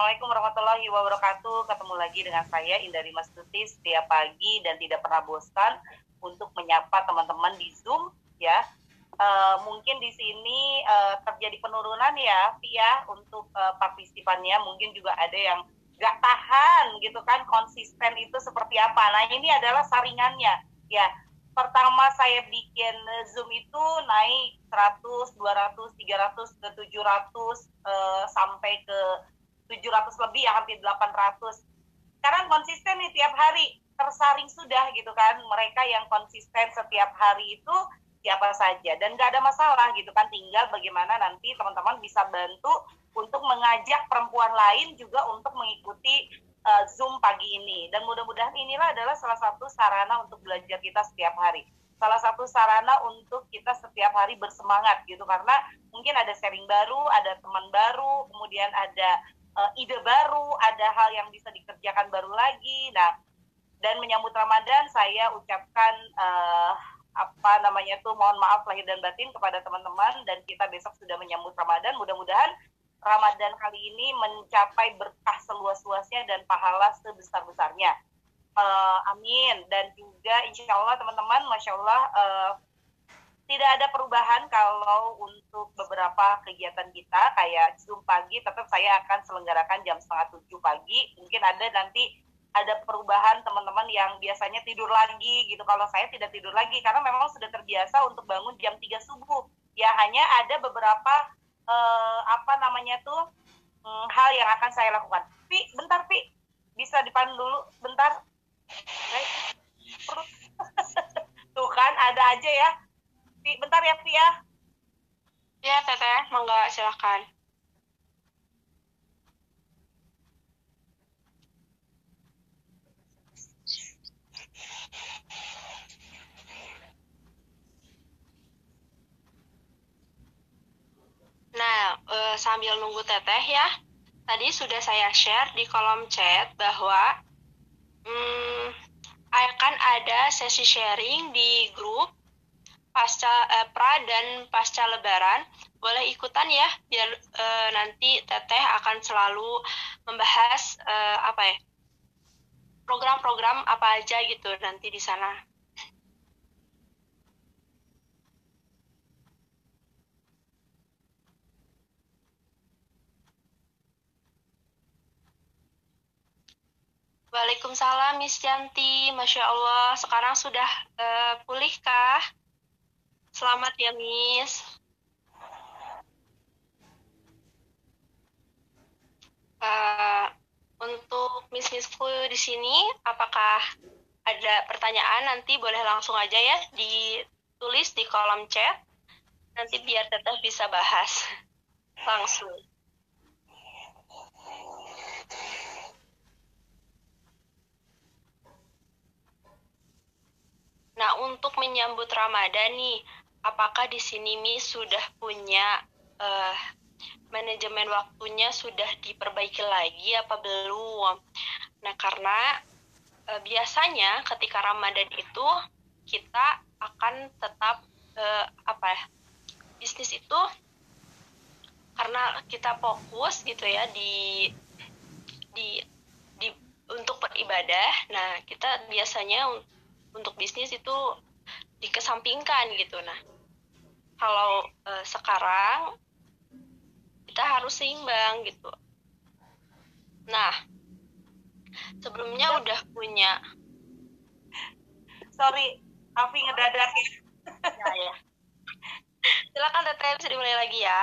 Assalamualaikum warahmatullahi wabarakatuh. Ketemu lagi dengan saya Indari Mastuti setiap pagi dan tidak pernah bosan untuk menyapa teman-teman di Zoom ya. Uh, mungkin di sini uh, terjadi penurunan ya, ya untuk uh, partisipannya. Mungkin juga ada yang gak tahan gitu kan konsisten itu seperti apa. Nah ini adalah saringannya ya. Pertama saya bikin Zoom itu naik 100, 200, 300 ke 700 uh, sampai ke 700 lebih ya hampir 800 sekarang konsisten nih tiap hari tersaring sudah gitu kan. Mereka yang konsisten setiap hari itu siapa saja. Dan nggak ada masalah gitu kan tinggal bagaimana nanti teman-teman bisa bantu untuk mengajak perempuan lain juga untuk mengikuti uh, Zoom pagi ini. Dan mudah-mudahan inilah adalah salah satu sarana untuk belajar kita setiap hari. Salah satu sarana untuk kita setiap hari bersemangat gitu. Karena mungkin ada sharing baru ada teman baru kemudian ada uh, ide baru, ada hal yang bisa dikerjakan baru lagi. Nah, dan menyambut Ramadan saya ucapkan uh, apa namanya tuh mohon maaf lahir dan batin kepada teman-teman dan kita besok sudah menyambut Ramadan. Mudah-mudahan Ramadan kali ini mencapai berkah seluas-luasnya dan pahala sebesar-besarnya. Uh, amin dan juga insya Allah teman-teman, masya Allah uh, tidak ada perubahan kalau untuk beberapa kegiatan kita kayak Zoom pagi tetap saya akan selenggarakan jam setengah tujuh pagi. Mungkin ada nanti ada perubahan teman-teman yang biasanya tidur lagi gitu. Kalau saya tidak tidur lagi karena memang sudah terbiasa untuk bangun jam 3 subuh. Ya hanya ada beberapa eh, apa namanya tuh hmm, hal yang akan saya lakukan. Pi bentar Pi. Bisa dipandu dulu bentar. Tuh kan ada aja ya bentar ya Via. Ya Teteh, monggo silakan. Nah, uh, sambil nunggu Teteh ya, tadi sudah saya share di kolom chat bahwa hmm, akan ada sesi sharing di grup pasca eh, pra dan pasca lebaran boleh ikutan ya biar eh, nanti teteh akan selalu membahas eh, apa ya program-program apa aja gitu nanti di sana Waalaikumsalam Miss Yanti, Masya Allah sekarang sudah uh, pulihkah? Selamat ya, Miss. Uh, untuk Miss Missku di sini, apakah ada pertanyaan nanti boleh langsung aja ya ditulis di kolom chat. Nanti biar teteh bisa bahas langsung. Nah, untuk menyambut Ramadan nih, apakah di sini Mi sudah punya uh, manajemen waktunya sudah diperbaiki lagi apa belum? Nah, karena uh, biasanya ketika Ramadan itu kita akan tetap uh, apa ya? Bisnis itu karena kita fokus gitu ya di di di untuk beribadah. Nah, kita biasanya untuk bisnis itu dikesampingkan gitu. Nah kalau e, sekarang kita harus seimbang gitu. Nah sebelumnya udah punya sorry Afi ngedadak ya. Ya, ya. silakan teteh bisa dimulai lagi ya.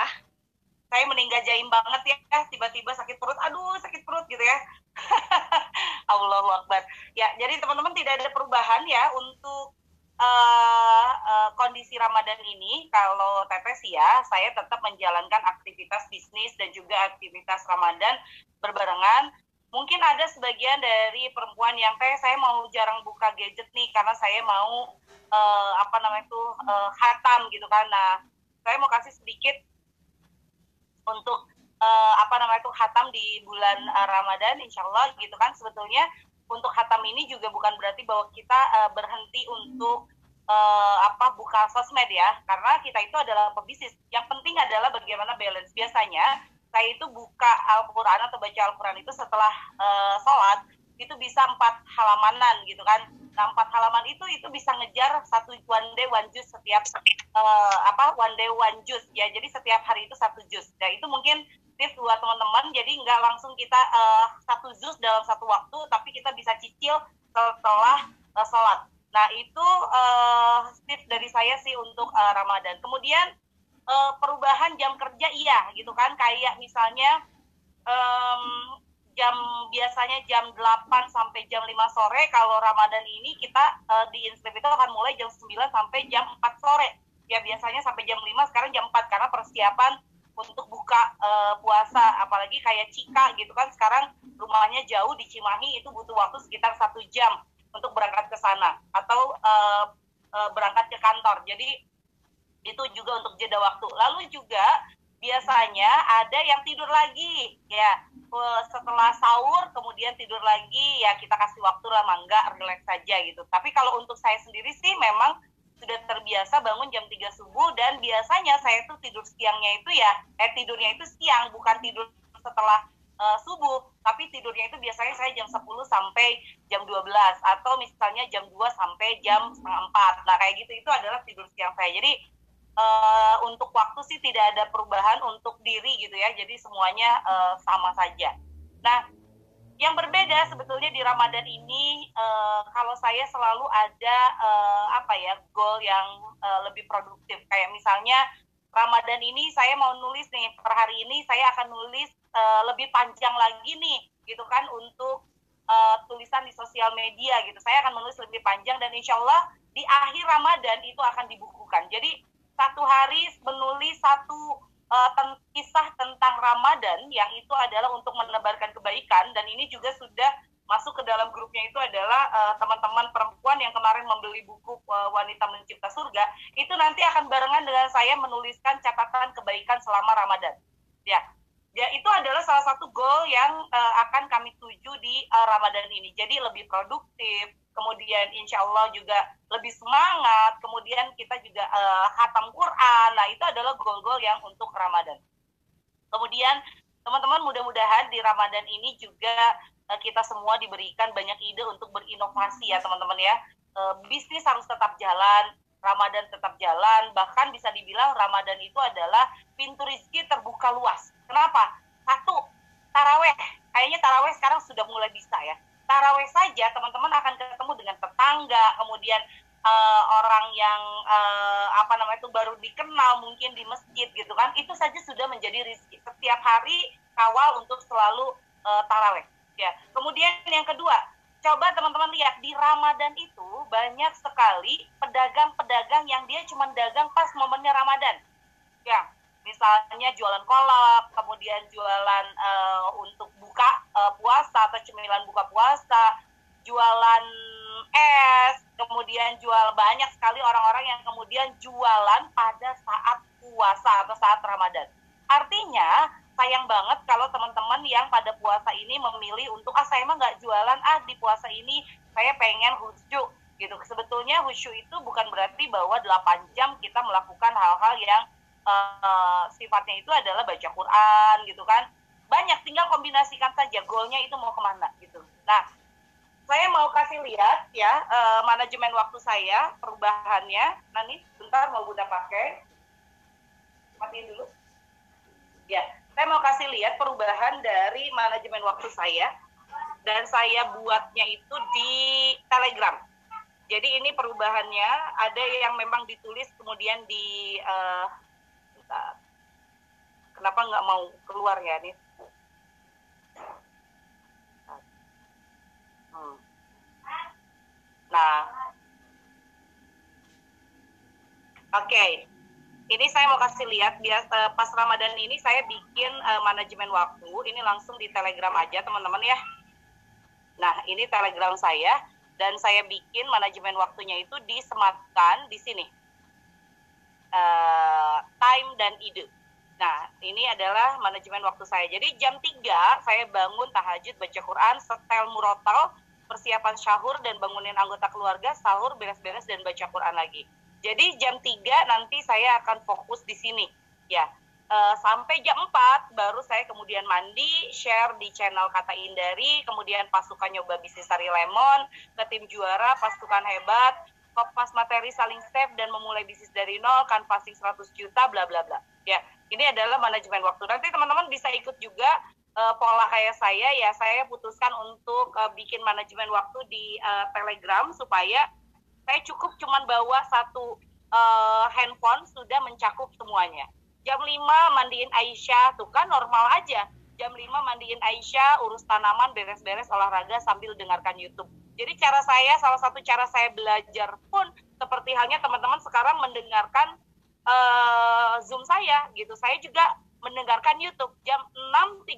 Saya meninggal jaim banget ya tiba-tiba sakit perut. Aduh sakit perut gitu ya. Allahu Akbar. Ya jadi teman-teman tidak ada perubahan ya untuk uh, uh, kondisi Ramadan ini kalau Tetes ya saya tetap menjalankan aktivitas bisnis dan juga aktivitas Ramadan berbarengan. Mungkin ada sebagian dari perempuan yang teh saya mau jarang buka gadget nih karena saya mau uh, apa namanya itu uh, hatam gitu kan. Nah saya mau kasih sedikit untuk uh, apa namanya itu hatam di bulan uh, Ramadan insya Allah gitu kan. Sebetulnya untuk hatam ini juga bukan berarti bahwa kita uh, berhenti untuk uh, apa buka sosmed ya. Karena kita itu adalah pebisnis. Yang penting adalah bagaimana balance. Biasanya saya itu buka Al-Quran atau baca Al-Quran itu setelah uh, sholat itu bisa empat halamanan gitu kan. Nah empat halaman itu itu bisa ngejar satu one day one juice setiap uh, apa one day one juice ya. Jadi setiap hari itu satu jus nah itu mungkin tips buat teman-teman jadi nggak langsung kita uh, satu jus dalam satu waktu tapi kita bisa cicil setelah uh, sholat. Nah itu uh, tips dari saya sih untuk uh, Ramadan. Kemudian uh, perubahan jam kerja iya gitu kan. Kayak misalnya um, jam biasanya jam 8 sampai jam 5 sore kalau Ramadan ini kita uh, di Inskrip itu akan mulai jam 9 sampai jam 4 sore. Ya biasanya sampai jam 5 sekarang jam 4 karena persiapan untuk buka uh, puasa apalagi kayak Cika gitu kan. Sekarang rumahnya jauh di Cimahi itu butuh waktu sekitar satu jam untuk berangkat ke sana atau uh, uh, berangkat ke kantor. Jadi itu juga untuk jeda waktu. Lalu juga biasanya ada yang tidur lagi. Ya setelah sahur kemudian tidur lagi. Ya kita kasih waktu lah mangga relax saja gitu. Tapi kalau untuk saya sendiri sih memang sudah terbiasa bangun jam 3 subuh dan biasanya saya tuh tidur siangnya itu ya eh tidurnya itu siang bukan tidur setelah uh, subuh. Tapi tidurnya itu biasanya saya jam 10 sampai jam 12 atau misalnya jam 2 sampai jam setengah 4 nah kayak gitu itu adalah tidur siang saya. Jadi uh, untuk waktu sih tidak ada perubahan untuk diri gitu ya. Jadi semuanya uh, sama saja. Nah yang berbeda sebetulnya di Ramadan ini uh, kalau saya selalu ada uh, apa ya goal yang uh, lebih produktif. Kayak misalnya Ramadan ini saya mau nulis nih per hari ini saya akan nulis uh, lebih panjang lagi nih gitu kan untuk uh, tulisan di sosial media gitu. Saya akan menulis lebih panjang dan insya Allah di akhir Ramadan itu akan dibukukan. Jadi satu hari menulis satu uh, kisah tentang Ramadan yang itu adalah untuk menebarkan kebaikan dan ini juga sudah masuk ke dalam grupnya itu adalah eh, teman-teman uh, perempuan yang kemarin membeli buku uh, Wanita Mencipta Surga itu nanti akan barengan dengan saya menuliskan catatan kebaikan selama Ramadan. Ya, ya itu adalah salah satu goal yang uh, akan kami tuju di uh, Ramadan ini. Jadi lebih produktif, kemudian insya Allah juga lebih semangat, kemudian kita juga uh, hatam Quran. Nah, itu adalah goal-goal yang untuk Ramadan. Kemudian teman-teman mudah-mudahan di Ramadan ini juga uh, kita semua diberikan banyak ide untuk berinovasi ya teman-teman ya. Uh, bisnis harus tetap jalan, Ramadan tetap jalan, bahkan bisa dibilang Ramadan itu adalah pintu rizki terbuka luas. Kenapa? Satu, taraweh. Kayaknya taraweh sekarang sudah mulai bisa ya taraweh saja teman-teman akan ketemu dengan tetangga kemudian uh, orang yang uh, apa namanya itu baru dikenal mungkin di masjid gitu kan itu saja sudah menjadi rizki setiap hari kawal untuk selalu uh, taraweh ya. Kemudian yang kedua coba teman-teman lihat di Ramadan itu banyak sekali pedagang-pedagang yang dia cuma dagang pas momennya Ramadan ya misalnya jualan kolak, kemudian jualan uh, untuk buka uh, puasa atau cemilan buka puasa, jualan es, kemudian jual banyak sekali orang-orang yang kemudian jualan pada saat puasa atau saat Ramadan. Artinya sayang banget kalau teman-teman yang pada puasa ini memilih untuk ah saya mah nggak jualan ah di puasa ini saya pengen khusyuk gitu. Sebetulnya khusyuk itu bukan berarti bahwa 8 jam kita melakukan hal-hal yang uh, sifatnya itu adalah baca Quran gitu kan. Banyak tinggal kombinasikan saja goalnya itu mau ke mana gitu. Nah saya mau kasih lihat ya uh, manajemen waktu saya perubahannya. Nanti bentar mau bunda pakai. Matiin dulu. Ya saya mau kasih lihat perubahan dari manajemen waktu saya dan saya buatnya itu di Telegram. Jadi ini perubahannya ada yang memang ditulis kemudian di uh, Kenapa nggak mau keluar ya nih? Hmm. Nah, oke. Okay. Ini saya mau kasih lihat biasa eh, pas Ramadan ini saya bikin uh, manajemen waktu. Ini langsung di Telegram aja teman-teman ya. Nah, ini Telegram saya dan saya bikin manajemen waktunya itu disematkan di sini uh, time dan ide. Nah, ini adalah manajemen waktu saya. Jadi jam 3 saya bangun tahajud, baca Quran, setel murotal, persiapan syahur dan bangunin anggota keluarga, sahur, beres-beres dan baca Quran lagi. Jadi jam 3 nanti saya akan fokus di sini. Ya. uh, sampai jam 4 baru saya kemudian mandi, share di channel Kata Indari, kemudian pasukan nyoba bisnis Sari Lemon, ke tim juara, pasukan hebat, materi saling step dan memulai bisnis dari nol, canvassing 100 juta, bla bla bla. Ya, ini adalah manajemen waktu. Nanti teman-teman bisa ikut juga uh, pola kayak saya ya. Saya putuskan untuk uh, bikin manajemen waktu di uh, Telegram supaya saya cukup cuman bawa satu uh, handphone sudah mencakup semuanya jam 5 mandiin Aisyah tuh kan normal aja jam 5 mandiin Aisyah urus tanaman beres-beres olahraga sambil dengarkan YouTube jadi cara saya salah satu cara saya belajar pun seperti halnya teman-teman sekarang mendengarkan uh, Zoom saya gitu. Saya juga mendengarkan YouTube jam 6.30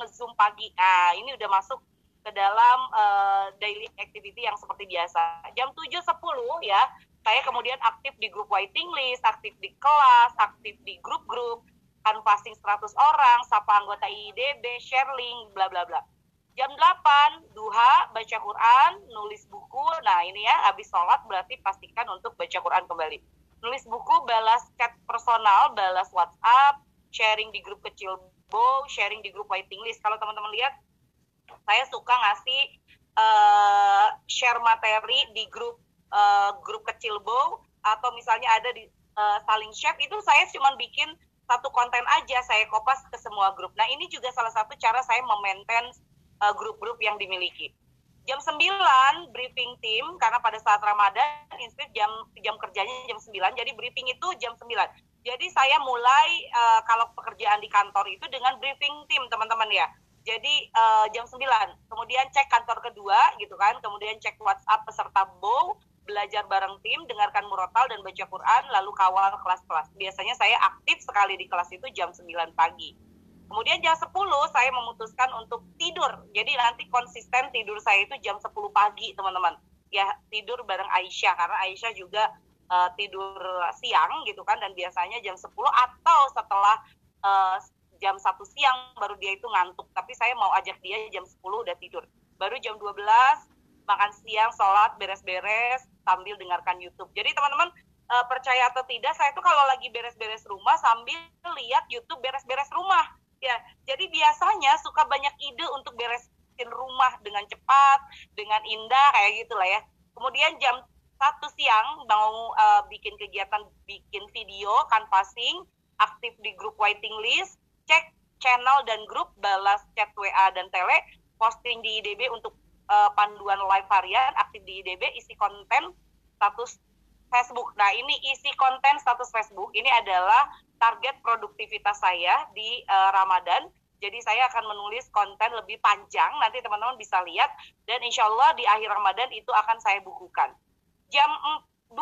ngezoom pagi. Nah ini udah masuk ke dalam uh, daily activity yang seperti biasa. Jam 7.10 ya saya kemudian aktif di grup waiting list, aktif di kelas, aktif di grup-grup, canvassing 100 orang, sapa anggota IDB, share link, bla bla bla. Jam 8, duha, baca Quran, nulis buku. Nah ini ya, habis sholat berarti pastikan untuk baca Quran kembali. Nulis buku, balas chat personal, balas WhatsApp, sharing di grup kecil Bo, sharing di grup waiting list. Kalau teman-teman lihat, saya suka ngasih uh, share materi di grup uh, grup kecil bow atau misalnya ada di uh, saling chef itu saya cuma bikin satu konten aja saya kopas ke semua grup. Nah ini juga salah satu cara saya memaintain uh, grup-grup yang dimiliki. Jam 9 briefing tim karena pada saat Ramadan inskrip jam jam kerjanya jam 9 jadi briefing itu jam 9. Jadi saya mulai uh, kalau pekerjaan di kantor itu dengan briefing tim teman-teman ya. Jadi uh, jam 9, kemudian cek kantor kedua gitu kan, kemudian cek WhatsApp peserta bow, belajar bareng tim, dengarkan murotal dan baca Quran, lalu kawal kelas-kelas. Biasanya saya aktif sekali di kelas itu jam 9 pagi. Kemudian jam 10 saya memutuskan untuk tidur. Jadi nanti konsisten tidur saya itu jam 10 pagi, teman-teman. Ya, tidur bareng Aisyah karena Aisyah juga uh, tidur siang gitu kan dan biasanya jam 10 atau setelah uh, jam 1 siang baru dia itu ngantuk. Tapi saya mau ajak dia jam 10 udah tidur. Baru jam 12 makan siang, sholat, beres-beres, sambil dengarkan YouTube. Jadi teman-teman uh, percaya atau tidak, saya tuh kalau lagi beres-beres rumah sambil lihat YouTube beres-beres rumah. Ya, jadi biasanya suka banyak ide untuk beresin rumah dengan cepat, dengan indah kayak gitulah ya. Kemudian jam satu siang mau uh, bikin kegiatan bikin video, canvassing, aktif di grup waiting list, cek channel dan grup, balas chat WA dan tele, posting di IDB untuk uh, panduan live varian aktif di IDB isi konten status Facebook. Nah, ini isi konten status Facebook ini adalah target produktivitas saya di uh, Ramadan. Jadi saya akan menulis konten lebih panjang, nanti teman-teman bisa lihat. Dan insya Allah di akhir Ramadan itu akan saya bukukan. Jam 2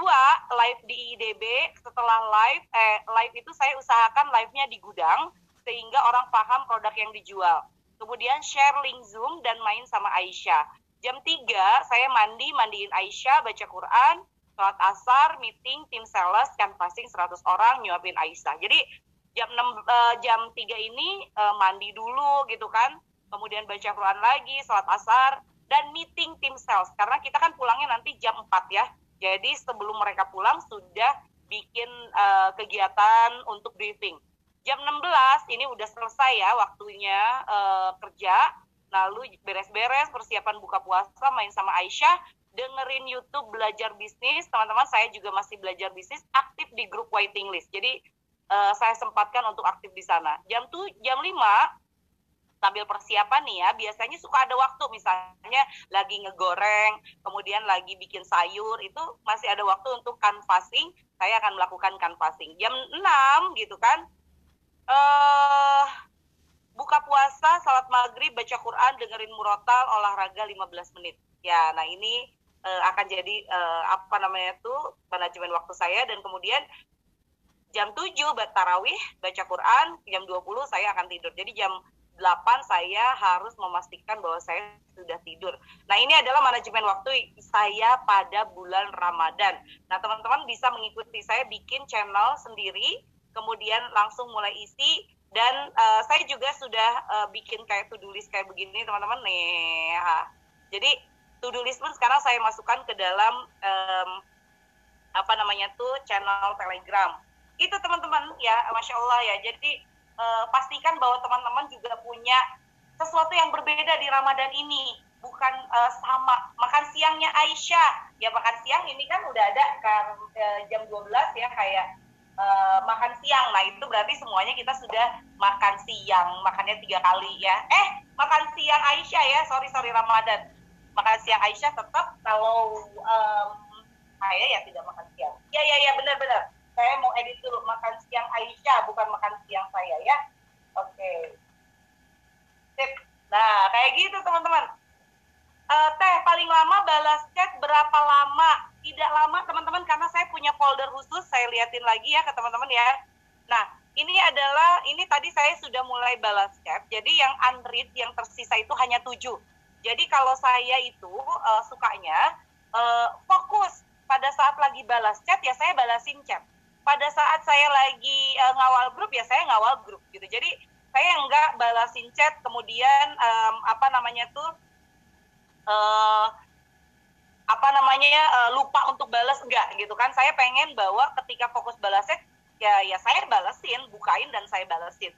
live di IDB, setelah live, eh, live itu saya usahakan live-nya di gudang, sehingga orang paham produk yang dijual kemudian share link Zoom dan main sama Aisyah. Jam 3 saya mandi, mandiin Aisyah, baca Quran, sholat asar, meeting, tim sales, canvassing 100 orang, nyuapin Aisyah. Jadi jam 6, uh, eh, jam 3 ini uh, mandi dulu gitu kan, kemudian baca Quran lagi, sholat asar, dan meeting tim sales. Karena kita kan pulangnya nanti jam 4 ya. Jadi sebelum mereka pulang sudah bikin uh, kegiatan untuk briefing jam 16 ini udah selesai ya waktunya uh, kerja lalu beres-beres persiapan buka puasa main sama Aisyah dengerin YouTube belajar bisnis. Teman-teman saya juga masih belajar bisnis aktif di grup waiting list. Jadi uh, saya sempatkan untuk aktif di sana. Jam tuh jam 5 sambil persiapan nih ya biasanya suka ada waktu. Misalnya lagi ngegoreng kemudian lagi bikin sayur itu masih ada waktu untuk canvassing. Saya akan melakukan canvassing. Jam 6 gitu kan. Uh, buka puasa, salat maghrib, baca Quran, dengerin murotal, olahraga 15 menit. Ya, nah ini uh, akan jadi uh, apa namanya tuh manajemen waktu saya dan kemudian jam 7 tarawih, baca Quran, jam 20 saya akan tidur. Jadi jam 8 saya harus memastikan bahwa saya sudah tidur. Nah, ini adalah manajemen waktu saya pada bulan Ramadan. Nah, teman-teman bisa mengikuti saya bikin channel sendiri kemudian langsung mulai isi dan uh, saya juga sudah uh, bikin kayak to do list kayak begini teman-teman nih jadi to do list pun sekarang saya masukkan ke dalam um, apa namanya tuh channel telegram. Itu teman-teman ya masya Allah ya. Jadi uh, pastikan bahwa teman-teman juga punya sesuatu yang berbeda di Ramadan ini. Bukan uh, sama. Makan siangnya Aisyah. Ya makan siang ini kan udah ada kan uh, jam 12 ya kayak uh, makan siang. Nah itu berarti semuanya kita sudah makan siang. Makannya tiga kali ya. Eh makan siang Aisyah ya. Sorry sorry Ramadan makan siang Aisyah tetap kalau um, saya ya tidak makan siang. Ya ya ya benar benar. Saya mau edit dulu makan siang Aisyah bukan makan siang saya ya. Oke. Okay. sip. Nah kayak gitu teman-teman. Uh, teh paling lama balas chat berapa lama? Tidak lama teman-teman karena saya punya folder khusus saya liatin lagi ya ke teman-teman ya. Nah ini adalah ini tadi saya sudah mulai balas chat jadi yang unread yang tersisa itu hanya tujuh jadi kalau saya itu uh, sukanya uh, fokus pada saat lagi balas chat ya saya balasin chat. Pada saat saya lagi uh, ngawal grup ya saya ngawal grup gitu. Jadi saya enggak balasin chat kemudian um, apa namanya tuh uh, apa namanya ya uh, lupa untuk balas enggak gitu kan. Saya pengen bahwa ketika fokus balasnya ya ya saya balasin bukain dan saya balasin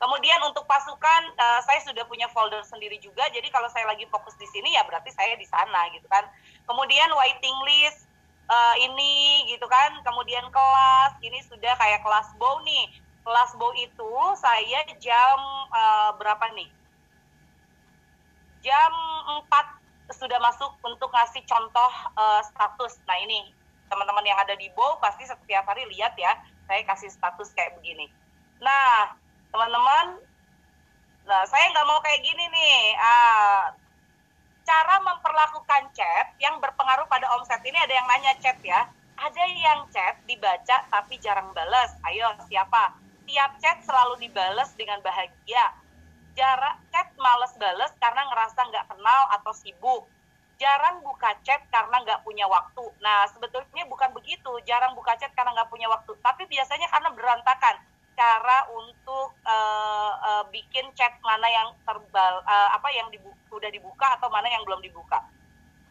kemudian untuk pasukan uh, saya sudah punya folder sendiri juga. Jadi kalau saya lagi fokus di sini ya berarti saya di sana gitu kan. Kemudian waiting list uh, ini gitu kan. Kemudian kelas ini sudah kayak kelas bow nih. Kelas bow itu saya jam uh, berapa nih? Jam 4 sudah masuk untuk ngasih contoh uh, status. Nah ini teman-teman yang ada di Bow pasti setiap hari lihat ya, saya kasih status kayak begini. Nah teman-teman, nah saya nggak mau kayak gini nih. Uh, cara memperlakukan chat yang berpengaruh pada omset ini ada yang nanya chat ya. Ada yang chat dibaca tapi jarang balas. Ayo siapa? Tiap chat selalu dibalas dengan bahagia jarak chat males bales karena ngerasa nggak kenal atau sibuk jarang buka chat karena nggak punya waktu. Nah, sebetulnya bukan begitu, jarang buka chat karena nggak punya waktu, tapi biasanya karena berantakan cara untuk uh, uh, bikin chat mana yang terbal, uh, apa yang dibuka, udah dibuka atau mana yang belum dibuka.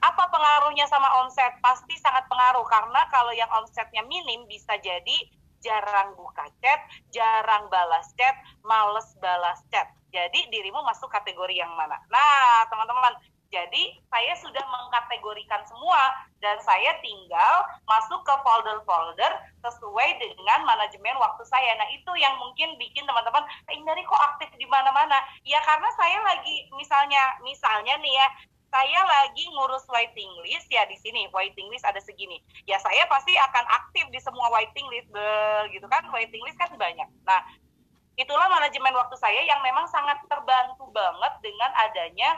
Apa pengaruhnya sama omset? Pasti sangat pengaruh karena kalau yang omsetnya minim bisa jadi jarang buka chat, jarang balas chat, males balas chat. Jadi dirimu masuk kategori yang mana? Nah, teman-teman, jadi saya sudah mengkategorikan semua dan saya tinggal masuk ke folder-folder sesuai dengan manajemen waktu saya. Nah itu yang mungkin bikin teman-teman, eh, dari kok aktif di mana-mana? Ya karena saya lagi misalnya, misalnya nih ya, saya lagi ngurus waiting list ya di sini waiting list ada segini ya saya pasti akan aktif di semua waiting list gitu kan waiting list kan banyak nah itulah manajemen waktu saya yang memang sangat terbantu banget dengan adanya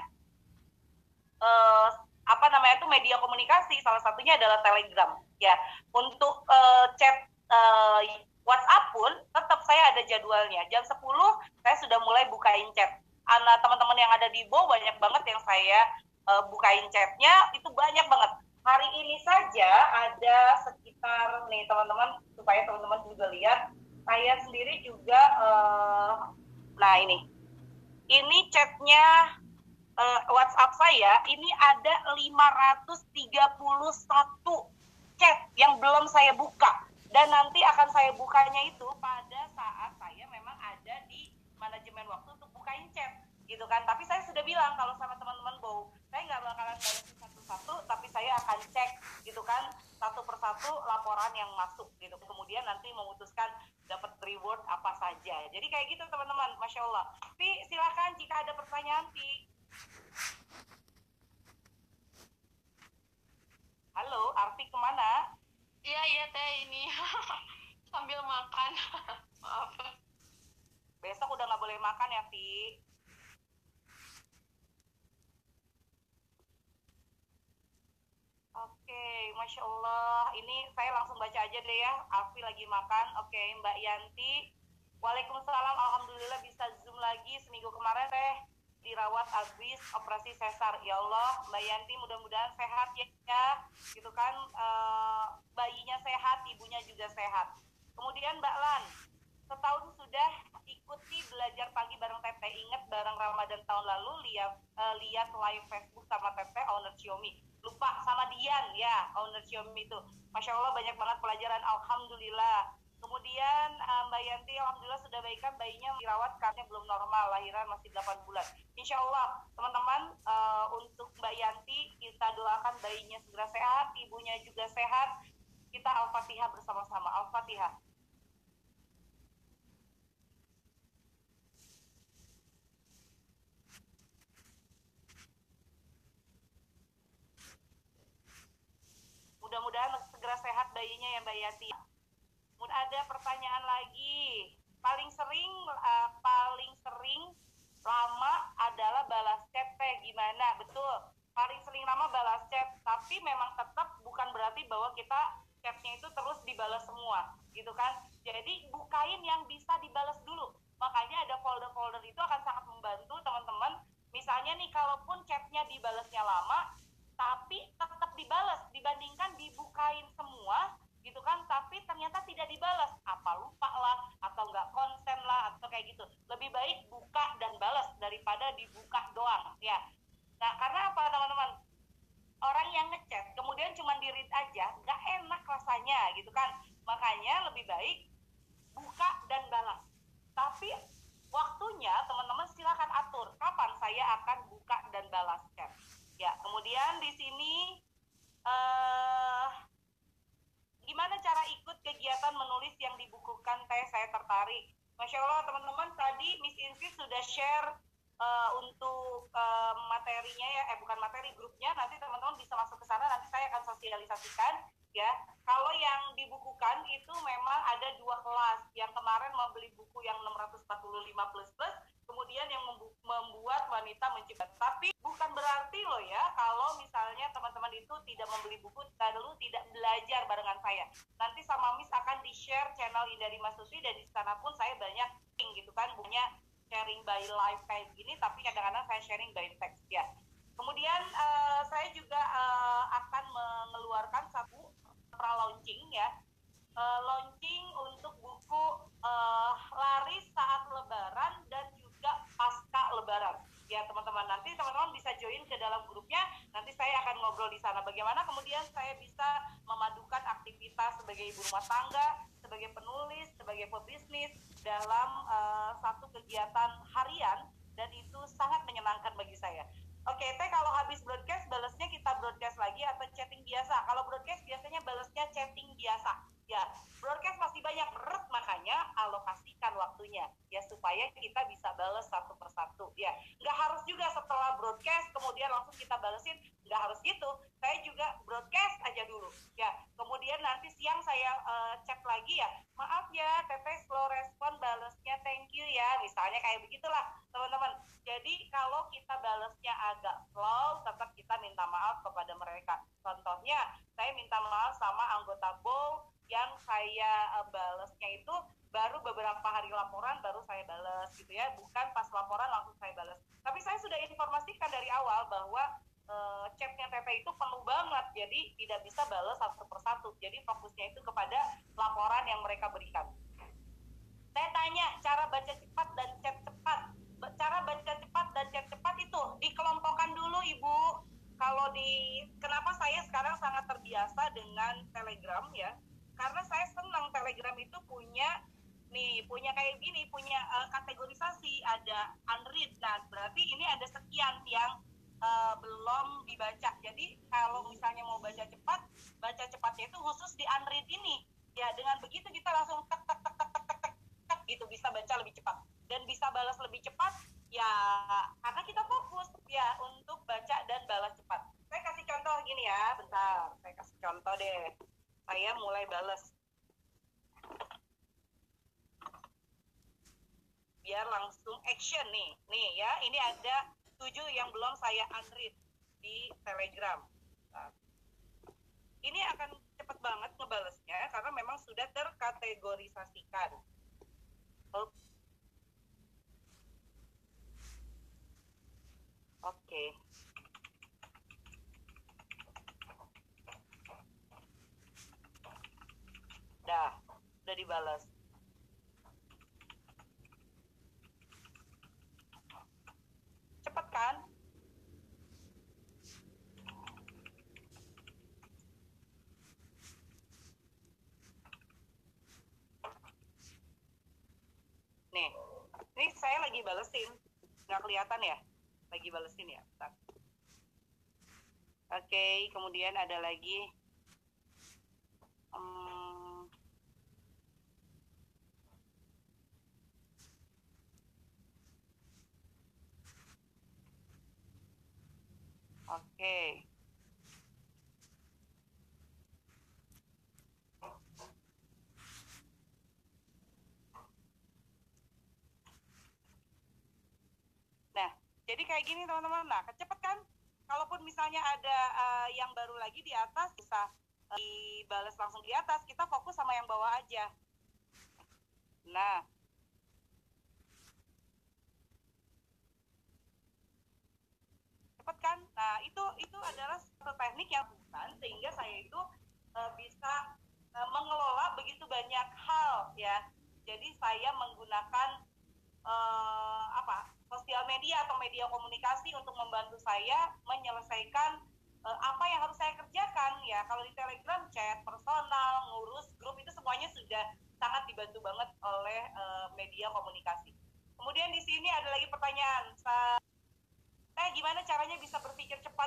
uh, apa namanya itu media komunikasi salah satunya adalah Telegram. Ya untuk uh, chat uh, WhatsApp pun tetap saya ada jadwalnya. Jam 10 saya sudah mulai bukain chat. Anak teman-teman yang ada di Bo banyak banget yang saya uh, bukain chatnya itu banyak banget. Hari ini saja ada sekitar nih teman-teman supaya teman-teman juga lihat saya sendiri juga uh, nah ini. Ini chatnya uh, WhatsApp saya ini ada 531 chat yang belum saya buka. Dan nanti akan saya bukanya itu pada saat saya memang ada di manajemen waktu untuk bukain chat gitu kan. Tapi saya sudah bilang kalau sama teman-teman bau saya nggak bakalan balesin satu-satu tapi saya akan cek gitu kan satu persatu laporan yang masuk gitu. Kemudian nanti memutuskan dapat reward apa saja. Jadi kayak gitu teman-teman masya Allah. Pi silakan jika ada pertanyaan Pi halo Arti ke mana iya iya teh ini sambil makan maaf besok udah nggak boleh makan ya Pi okay, masya Allah. Ini saya langsung baca aja deh ya. Alfi lagi makan. Oke, okay, Mbak Yanti. Waalaikumsalam. Alhamdulillah bisa zoom lagi dirawat habis operasi sesar. Ya Allah, Mbak Yanti mudah-mudahan sehat ya, ya. Gitu kan, e, bayinya sehat, ibunya juga sehat. Kemudian Mbak Lan, setahun sudah ikuti belajar pagi bareng Teteh. Ingat bareng Ramadan tahun lalu lihat uh, lihat live Facebook sama Teteh owner Xiaomi lupa sama Dian ya owner Xiaomi itu Masya Allah banyak banget pelajaran Alhamdulillah kemudian alhamdulillah sudah baikan bayinya dirawat karena belum normal lahiran masih 8 bulan. Insya Allah teman-teman uh, untuk Mbak Yanti kita doakan bayinya segera sehat, ibunya juga sehat. Kita Al-Fatihah bersama-sama. Al-Fatihah. Mudah-mudahan segera sehat bayinya ya Mbak Yati. Ada pertanyaan lagi. Paling sering uh, paling sering lama adalah balas chat teh gimana? Betul. Paling sering lama balas chat, tapi memang tetap bukan berarti bahwa kita chatnya itu terus dibalas semua, gitu kan? Jadi bukain yang bisa dibalas dulu. Makanya ada folder-folder itu akan sangat membantu teman-teman. Misalnya nih, kalaupun chatnya dibalasnya lama, tapi tetap dibalas dibandingkan dibukain semua gitu kan tapi ternyata tidak dibalas apa lupa lah atau nggak konsen lah atau kayak gitu. Lebih baik buka dan balas daripada dibuka doang ya. Nah karena apa teman-teman? Orang yang ngechat kemudian cuma di read aja nggak enak rasanya gitu kan. Makanya lebih baik buka dan balas tapi waktunya teman-teman silakan atur kapan saya akan buka dan balas chat Ya, kemudian di sini uh, gimana cara ikut kegiatan menulis yang dibukukan teh saya tertarik. Masya Allah teman-teman tadi Miss Insi sudah share uh, untuk uh, materinya ya, eh bukan materi grupnya. Nanti teman-teman bisa masuk ke sana. Nanti saya akan sosialisasikan ya. Kalau yang dibukukan itu memang ada dua kelas. Yang kemarin membeli buku yang 645 plus plus kemudian yang membuat wanita mencipta. Tapi bukan berarti loh ya kalau misalnya teman-teman itu tidak membeli buku lalu tidak belajar barengan saya. Nanti sama Miss akan di-share channel Indari Mas Susi dan di sana pun saya banyak gitu kan punya sharing by live kayak gini tapi kadang-kadang saya sharing by text ya. Kemudian uh, saya juga uh, akan mengeluarkan satu pra launching ya uh, launching untuk buku uh, laris saat lebaran dan juga pasca lebaran ya teman-teman nanti teman-teman bisa join ke dalam grupnya nanti saya akan ngobrol di sana bagaimana kemudian saya bisa memadukan aktivitas sebagai ibu rumah tangga sebagai penulis sebagai pebisnis dalam uh, satu kegiatan harian dan itu sangat menyenangkan bagi saya Oke, teh kalau habis broadcast balasnya kita broadcast lagi atau chatting biasa. Kalau broadcast biasanya balasnya chatting biasa ya broadcast masih banyak berat makanya alokasikan waktunya ya supaya kita bisa balas satu persatu ya nggak harus juga setelah broadcast kemudian langsung kita balesin nggak harus gitu saya juga broadcast aja dulu ya kemudian nanti siang saya uh, chat lagi ya maaf ya teteh slow respon balasnya thank you ya. Misalnya kayak begitulah teman-teman. Jadi kalau kita balasnya agak slow tetap kita minta maaf kepada mereka. Contohnya saya minta maaf sama anggota bowl yang saya uh, balesnya itu baru beberapa hari laporan baru saya balas gitu ya. Bukan pas laporan langsung saya balas tapi saya sudah informasikan dari awal bahwa uh, chatnya TP itu penuh banget. Jadi tidak bisa balas satu persatu jadi fokusnya itu kepada laporan yang mereka berikan. Saya tanya cara baca cepat dan chat cepat. Cara baca cepat dan chat cepat itu dikelompokkan dulu ibu. Kalau di kenapa saya sekarang sangat terbiasa dengan telegram ya? Karena saya senang Telegram itu punya nih punya kayak gini punya uh, kategorisasi. Ada unread. Nah berarti ini ada sekian yang uh, belum dibaca. Jadi kalau misalnya mau baca cepat baca cepatnya itu khusus di unread ini. Ya dengan begitu kita langsung tek tek tek tek tek tek, tek, tek gitu. Bisa baca lebih cepat. Dan bisa balas lebih cepat ya karena kita fokus ya untuk baca dan balas cepat. Saya kasih contoh gini ya bentar. Saya kasih contoh deh. Saya mulai bales biar langsung action nih. Nih ya ini ada tujuh yang belum saya unread di telegram nah, ini akan cepat banget ngebalesnya karena memang sudah terkategorisasikan oke okay. Dah, udah dibalas. Cepet kan? Lagi balesin nggak kelihatan ya? Lagi balesin ya? Oke kemudian ada lagi hmm, oke Jadi kayak gini teman-teman. Nah, cepet kan? Kalaupun misalnya ada uh, yang baru lagi di atas bisa uh, dibales langsung di atas. Kita fokus sama yang bawah aja. Nah, cepet kan? Nah, itu itu adalah satu teknik yang bukan sehingga saya itu uh, bisa uh, mengelola begitu banyak hal ya. Jadi saya menggunakan uh, apa? Sosial media atau media komunikasi untuk membantu saya menyelesaikan uh, apa yang harus saya kerjakan ya. Kalau di Telegram chat personal ngurus grup itu semuanya sudah sangat dibantu banget oleh uh, media komunikasi. Kemudian di sini ada lagi pertanyaan saya gimana caranya bisa berpikir cepat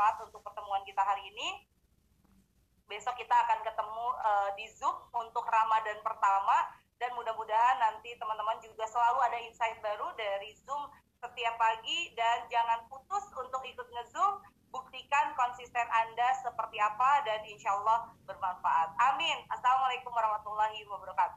bermanfaat untuk pertemuan kita hari ini besok kita akan ketemu uh, di Zoom untuk Ramadan pertama dan mudah-mudahan nanti teman-teman juga selalu ada insight baru dari Zoom setiap pagi dan jangan putus untuk ikut nge-Zoom buktikan konsisten Anda seperti apa dan insya Allah bermanfaat. Amin. Assalamualaikum warahmatullahi wabarakatuh.